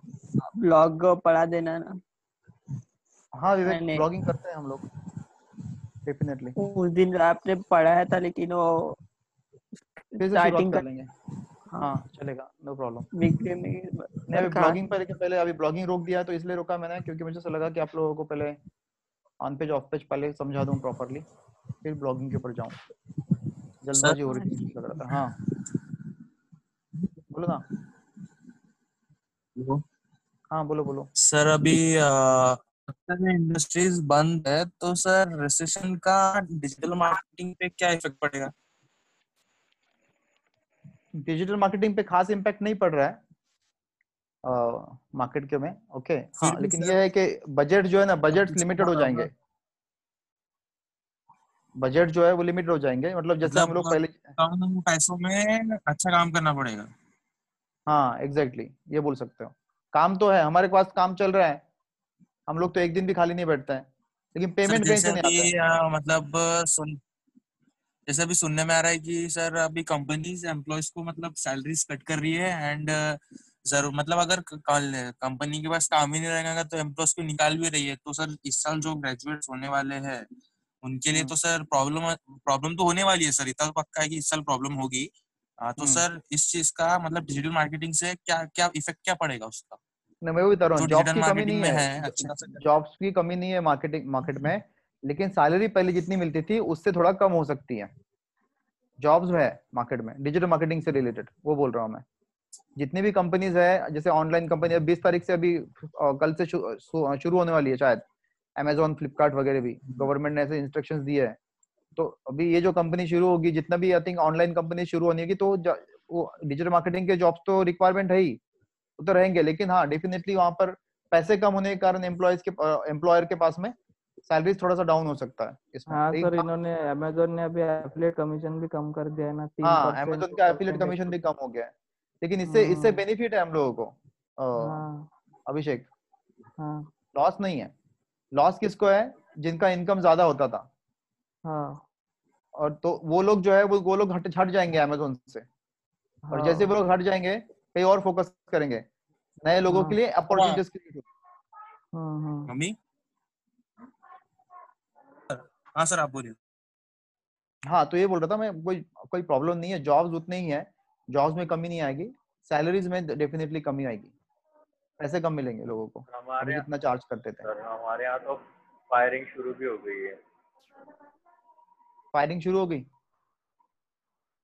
S3: ब्लॉग पढ़ा देना ना।
S1: हाँ विवेक ब्लॉगिंग करते हैं हम लोग। डेफिनेटली
S3: उस दिन आपने पढ़ाया था लेकिन वो
S1: फिर से शुरुआत
S3: स्टार्टिंग
S1: कर लेंगे।
S3: हाँ [laughs]
S1: चलेगा नो प्रॉब्लम
S3: वीकडे में
S1: नहीं ब्लॉगिंग पर पहले अभी ब्लॉगिंग रोक दिया तो इसलिए रोका मैंने क्योंकि मुझे ऐसा लगा कि आप लोगों को पहले ऑन पेज ऑफ़ पेज पहले समझा दूँ प्रॉपरली फिर ब्लॉगिंग के ऊपर जाऊँ। जल्दबाजी हो रही थी लग रहा था। हाँ। बोलो ना। हाँ बोलो बोलो।
S5: सर अभी इंडस्ट्रीज़ बंद है तो सर रिसेशन का डिजिटल मार्केटिंग पे क्या इफ़ेक्ट पड़ेगा?
S1: डिजिटल मार्केटिंग पे खास इम्पैक्ट नहीं पड़ रहा है मार्केट के में ओके हाँ लेकिन ये है कि बजट जो है ना बजट लिमिटेड हो जाएँगे। बजट जो है वो लिमिटेड हो जाएँगे मतलब जैसे हम
S5: मतलब
S1: लोग पहले
S5: कम पैसों में अच्छा काम करना पड़ेगा।
S1: हाँ एग्जैक्टली exactly, ये बोल सकते हो। काम तो है हमारे पास काम चल रहा है। हम लोग तो एक दिन भी खाली नहीं बैठते हैं। लेकिन पेमेंट कहीं से नहीं आता है।
S5: मतलब सुन जैसे अभी सुनने में आ रहा है कि सर अभी कंपनीज़ एम्प्लॉयज़ को मतलब सैलरीज कट कर रही है एंड ज़रूर मतलब अगर कंपनी के पास काम ही नहीं रहेगा तो एम्प्लॉयज़ को निकाल भी रही है। तो सर इस साल जो ग्रेजुएट होने वाले हैं उनके लिए
S1: हम्म।
S5: तो सर प्रॉब्लम प्रॉब्लम तो होने वाली है सर इतना तो पक्का है कि इस साल प्रॉब्लम होगी। तो
S1: हम्म।
S5: सर इस चीज़ का मतलब डिजिटल मार्केटिंग से क्या क्या इफ़ेक्ट क्या पड़ेगा उसका?
S1: मैं वो बता रहा हूँ जॉब्स की कमी नहीं है।
S5: है अच्छा
S1: जॉब्स की कमी नहीं है मार्केटिंग मार्केट में। लेकिन सैलरी पहले जितनी मिलती थी उससे थोड़ा कम हो सकती है। जॉब्स है मार्केट में डिजिटल मार्केटिंग से रिलेटेड वो बोल रहा हूँ मैं। जितनी भी कंपनीज़ है जैसे ऑनलाइन कंपनी बीस तारीख से अभी कल से शुरू होने वाली है शायद अमेजोन फ्लिपकार्ट वगैरह भी। गवर्नमेंट ने ऐसे इंस्ट्रक्शंस दिए हैं। तो अभी ये जो कंपनी शुरू होगी जितना भी आई थिंक ऑनलाइन कंपनी शुरू होने की तो वो डिजिटल मार्केटिंग के जॉब्स तो रिक्वायरमेंट है ही वो तो रहेंगे। लेकिन हाँ डेफिनेटली वहाँ पर पैसे कम होने के कारण एम्प्लॉयज़ के एम्प्लॉयर के पास में सैलरी थोड़ा सा डाउन हो सकता है इसमें
S2: हाँ
S1: लेकिन
S2: सर इन्होंने अमेजोन ने अभी एफिलिएट कमिशन भी कम कर दिया है ना
S1: हाँ अमेजोन का एफिलिएट कमीशन भी कम हो गया है। लेकिन इससे इससे
S2: हम्म।
S1: बेनिफिट है हम लोगों को
S2: हाँ।
S1: अभिषेक।
S2: हाँ।
S1: लॉस नहीं है। लॉस किसको है? जिनका इनकम ज़्यादा होता था।
S2: हाँ।
S1: और तो वो लोग जो है वो वो लोग हट हट जाएँगे अमेजोन से। हाँ. और जैसे
S2: हाँ।
S1: वो लोग हट जाएँगे कहीं और फोकस करेंगे। नए लोगों के
S2: हाँ।
S1: लिए अपॉर्चुनिटीज़ के लिए
S2: हम्म हम्म
S5: मम्मी? हाँ सर आप बोलिए।
S1: हाँ तो ये बोल रहा था मैं कोई कोई प्रॉब्लम नहीं है जॉब्स उतने ही है जॉब्स में कमी नहीं आएगी सैलरीज में डेफिनेटली कमी आएगी पैसे कम मिलेंगे लोगों को
S6: हमारे यहाँ
S1: जितना चार्ज करते थे।
S6: सर हमारे यहाँ तो फायरिंग शुरू भी हो गई है।
S1: फायरिंग शुरू हो गई?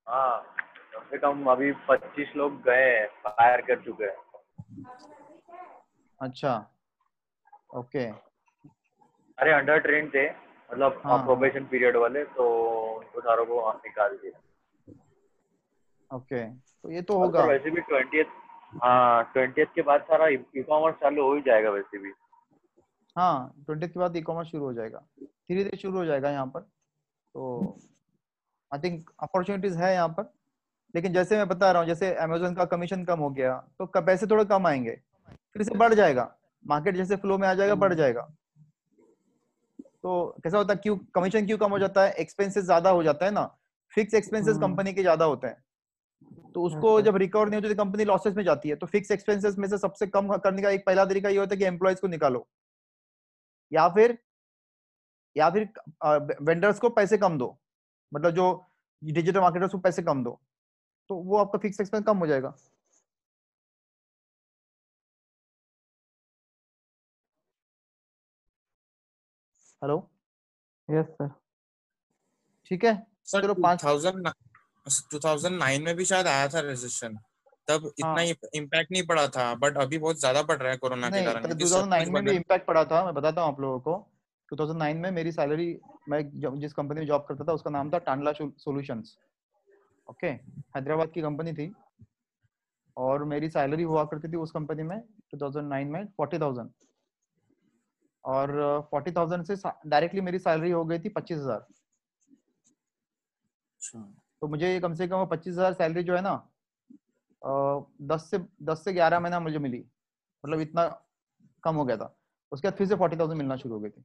S6: हाँ कम से कम अभी 25 लोग गए हैं फायर कर चुके हैं।
S1: अच्छा ओके।
S6: अरे अंडर ट्रेन थे। मतलब
S1: हाँ।
S6: प्रोबेशन पीरियड वाले तो उनको सारों को निकाल दिया
S1: ओके तो ये तो होगा।
S6: तो वैसे भी ट्वेंटी हाँ ट्वेंटी के बाद सारा ई कॉमर्स चालू हो ही जाएगा वैसे भी।
S1: हाँ ट्वेंटी के बाद ई कॉमर्स शुरू हो जाएगा। धीरे धीरे शुरू हो जाएगा यहाँ पर। तो आई थिंक अपॉर्चुनिटीज़ है यहाँ पर। लेकिन जैसे मैं बता रहा हूँ जैसे अमेजोन का कमीशन कम हो गया तो पैसे थोड़े कम आएँगे। फिर से बढ़ जाएगा। मार्केट जैसे फ्लो में आ जाएगा बढ़ जाएगा। तो कैसा होता है क्यों कमीशन क्यों कम हो जाता है एक्सपेंसेस ज़्यादा हो जाता है ना फिक्स एक्सपेंसेस। कंपनी के ज़्यादा होते हैं तो उसको
S2: अच्छा।
S1: जब रिकवर नहीं होती तो कंपनी लॉसेस में जाती है तो फिक्स एक्सपेंसेस में से सबसे कम करने का एक पहला तरीका ये होता है कि एम्प्लॉयज़ को निकालो या फिर या फिर वेंडर्स को पैसे कम दो मतलब जो डिजिटल मार्केटर्स को पैसे कम दो तो वो आपका फिक्स एक्सपेंस कम हो जाएगा हेलो?
S2: यस सर
S1: ठीक है?
S5: सर
S1: चलो पाँच
S5: 2000 2009 में भी शायद आया था रेजिस्ट्रेशन तब इतना
S1: हाँ।
S5: इम्पैक्ट नहीं पड़ा था बट अभी बहुत ज़्यादा पड़ रहा है कोरोना के कारण।
S1: तो
S5: क्योंकि सब
S1: 2009 में भी इम्पैक्ट पड़ा था मैं बताता हूँ आप लोगों को। 2009 में मेरी सैलरी मैं जिस कंपनी में जॉब करता था उसका नाम था टांडला सॉल्यूशंस ओके हैदराबाद की कंपनी थी। और मेरी सैलरी हुआ करती थी उस कंपनी में 2009 में 40,000 और 40,000 से डायरेक्टली मेरी सैलरी हो गई थी पच्चीस
S5: हज़ार।
S1: तो मुझे कम से कम 25,000 सैलरी जो है ना 10 से 10 से 11 महीना मुझे मिली। मतलब इतना कम हो गया था। उसके बाद फिर से 40,000 मिलना शुरू हो गई थी।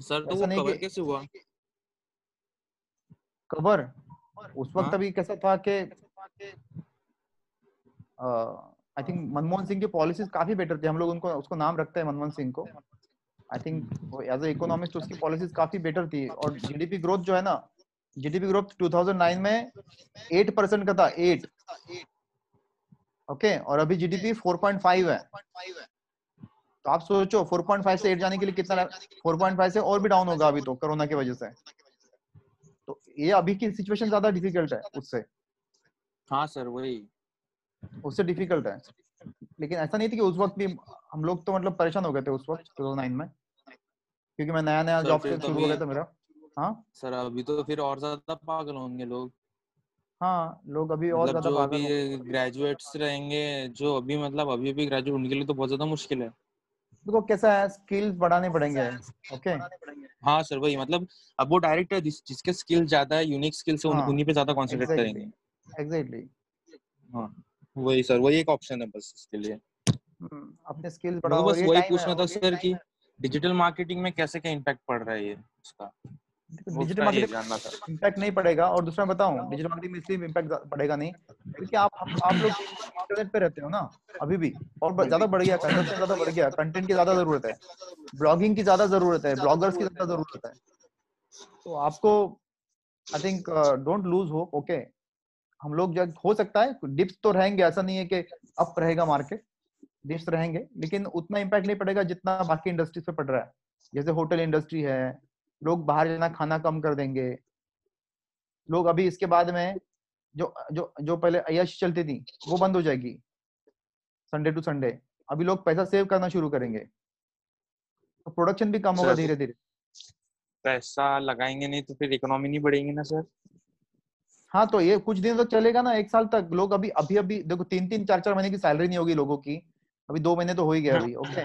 S5: सर तो वो
S1: नहीं
S5: कवर कैसे हुआ?
S1: कवर उस वक्त
S5: हाँ।
S1: अभी कैसा था कि आई थिंक मनमोहन सिंह की पॉलिसीज़ काफ़ी बेटर थी। हम लोग उनको उसको नाम रखते हैं मनमोहन सिंह को। आई थिंक एज इकोनॉमिस्ट उसकी पॉलिसीज़ काफ़ी बेटर थी। और जीडीपी ग्रोथ जो है ना जीडीपी ग्रोथ 2009 में 8 परसेंट का था 8 ओके okay, और अभी जीडीपी 4.5 है। तो आप सोचो 4.5 से 8 जाने के लिए कितना 4.5 से और भी डाउन होगा अभी तो कोरोना की वजह से। तो ये अभी की सिचुएशन ज़्यादा डिफ़िकल्ट है उससे।
S5: हाँ सर वही।
S1: उससे डिफ़िकल्ट है। लेकिन ऐसा नहीं था कि उस वक्त भी हम लोग तो मतलब परेशान हो गए थे उस वक्त 2009 में। क्योंकि मैं नया नया जॉब
S5: तो
S1: शुरू हो गया था मेरा। हाँ?
S5: सर अभी तो फिर और ज़्यादा पागल होंगे लोग।
S1: हाँ लोग अभी और
S5: मतलब
S1: ज़्यादा
S5: जो अभी ग्रेजुएट्स रहेंगे जो अभी मतलब अभी अभी ग्रेजुएट उनके लिए तो बहुत ज़्यादा मुश्किल है।
S1: देखो कैसा है स्किल्स बढ़ाने पड़ेंगे ओके
S5: हाँ सर वही मतलब अब वो डायरेक्ट है जिस, जिसके स्किल ज़्यादा है यूनिक स्किल से उन,
S1: हाँ,
S5: उन्हीं पे ज़्यादा कॉन्सेंट्रेट
S1: exactly.
S5: करेंगे।
S1: Exactly exactly.
S5: हाँ वही सर वही एक ऑप्शन है बस इसके लिए।
S1: अपने स्किल्स बढ़ाओ
S5: बस वही पूछना था सर कि डिजिटल मार्केटिंग में कैसे क्या इम्पैक्ट पड़ रहा है ये उसका?
S1: डिजिटल मार्केटिंग इम्पैक्ट नहीं पड़ेगा और दूसरा मैं बताऊँ डिजिटल मार्केटिंग में इसलिए इम्पैक्ट पड़ेगा नहीं क्योंकि आप आप लोग इंटरनेट पे रहते हो ना अभी भी और ज़्यादा बढ़ गया कंजप्शन ज़्यादा बढ़ गया कंटेंट की ज़्यादा ज़रूरत है ब्लॉगिंग की ज़्यादा ज़रूरत है ब्लॉगर्स की ज़्यादा ज़रूरत है। तो आपको I think don't lose hope okay हम लोग जब हो सकता है डिप्स तो रहेंगे ऐसा नहीं है कि अप रहेगा मार्केट डिप्स रहेंगे लेकिन उतना इम्पैक्ट नहीं पड़ेगा जितना बाकी इंडस्ट्रीज़ पे पड़ रहा है। जैसे होटल इंडस्ट्री है लोग बाहर जाना खाना कम कर देंगे। लोग अभी इसके बाद में जो जो जो पहले अय्याशी चलती थी वो बंद हो जाएगी। संडे टू संडे अभी लोग पैसा सेव करना शुरू करेंगे। तो प्रोडक्शन भी कम होगा धीरे धीरे
S5: पैसा लगाएँगे नहीं तो फिर इकोनॉमी नहीं बढ़ेगी ना सर?
S1: हाँ तो ये कुछ दिन तक चलेगा ना एक साल तक। लोग अभी अभी अभी देखो तीन तीन चार चार महीने की सैलरी नहीं होगी लोगों की। अभी दो महीने तो हो ही गया अभी ओके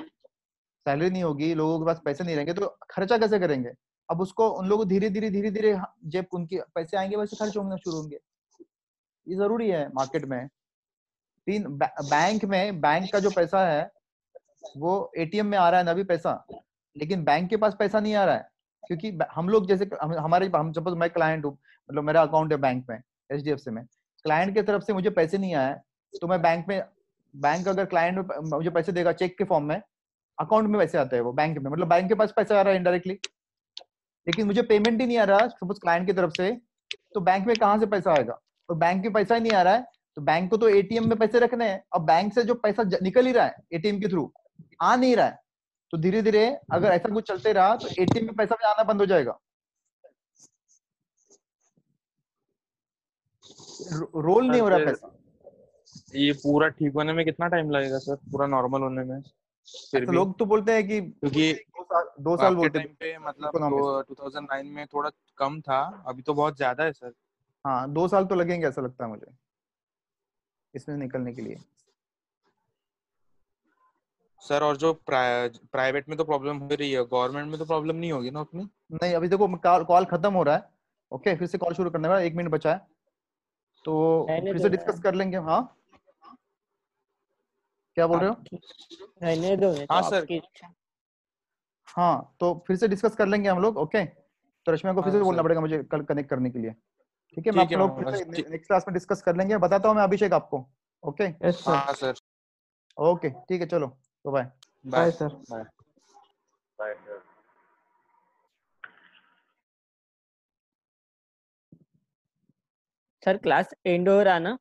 S1: सैलरी नहीं होगी लोगों के पास पैसे नहीं रहेंगे तो खर्चा कैसे करेंगे? अब उसको उन लोगों धीरे धीरे धीरे धीरे जब उनके पैसे आएँगे वैसे खर्च होना शुरू होंगे। ये ज़रूरी है मार्केट में। तीन बैंक में बैंक का जो पैसा है वो एटीएम में आ रहा है ना अभी पैसा लेकिन बैंक के पास पैसा नहीं आ रहा है क्योंकि हम लोग जैसे हम, हमारे हम सपोज़ मैं क्लाइंट हूँ मतलब मेरा अकाउंट है बैंक में एचडीएफसी में क्लाइंट की तरफ़ से मुझे पैसे नहीं आए तो मैं बैंक में बैंक अगर क्लाइंट मुझे पैसे देगा चेक के फॉर्म में अकाउंट में पैसे आते हैं वो बैंक में। मतलब बैंक के पास पैसा आ रहा है इनडायरेक्टली लेकिन मुझे पेमेंट ही नहीं आ रहा सपोज़ क्लाइंट की तरफ़ से तो बैंक में कहाँ से पैसा आएगा? और बैंक में पैसा ही नहीं आ रहा है तो बैंक को तो एटीएम में पैसे रखने हैं। अब बैंक से जो पैसा निकल ही रहा है एटीएम के थ्रू आ नहीं रहा है तो धीरे धीरे अगर ऐसा कुछ चलते रहा तो एटीएम में पैसा भी आना बंद हो जाएगा। रोल नहीं हो रहा पैसा।
S5: ये पूरा ठीक होने में कितना टाइम लगेगा सर? पूरा नॉर्मल होने में? फिर
S1: तो
S5: भी
S1: लोग तो बोलते हैं कि
S5: क्योंकि
S1: दो साल दो साल बोलते
S5: टाइम पे मतलब
S1: economics।
S5: 2009 में थोड़ा कम था। अभी तो बहुत ज़्यादा है सर।
S1: हाँ दो साल तो लगेंगे ऐसा लगता है मुझे। इसमें निकलने के लिए।
S5: सर और जो प्राइवेट में तो प्रॉब्लम हो रही है। गवर्नमेंट में तो प्रॉब्लम नहीं होगी ना उतनी?
S1: नहीं अभी देखो कॉल खत्म हो रहा है। ओके फिर से कॉल शुरू करने वाला एक मिनट बचा है। तो फिर से डिस्कस कर लेंगे। हाँ? क्या बोल रहे हो?
S3: रहने दो तो
S5: हाँ, सर।
S1: हाँ तो फिर से डिस्कस कर लेंगे हम लोग ओके तो रश्मि को फिर से
S5: हाँ,
S1: बोलना पड़ेगा मुझे कल कनेक्ट करने के लिए। ठीक है मैं आप लोग फिर से नेक्स्ट क्लास में डिस्कस कर लेंगे बताता हूँ मैं अभिषेक आपको ओके
S2: सर
S5: हाँ सर।
S1: ओके ठीक है चलो bye
S2: bye
S5: bye
S2: sir
S5: bye
S6: bye sir
S3: sir class end हो रहा ना?